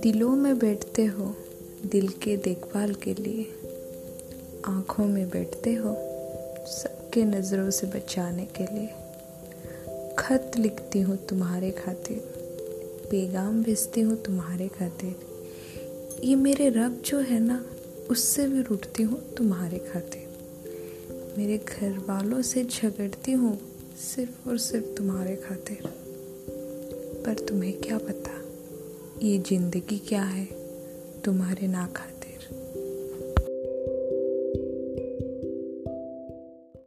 दिलों में बैठते हो, दिल के देखभाल के लिए। आँखों में बैठते हो, सबके नज़रों से बचाने के लिए। खत लिखती हूँ तुम्हारे खातिर पैगाम भेजती हूँ तुम्हारे खातिर। ये मेरे रब जो है ना, उससे भी रुठती हूँ तुम्हारे खातिर। मेरे घर वालों से झगड़ती हूँ सिर्फ़ और सिर्फ़ तुम्हारे खातिर। पर तुम्हें क्या पता, ये ज़िंदगी क्या है, तुम्हारे ना खाते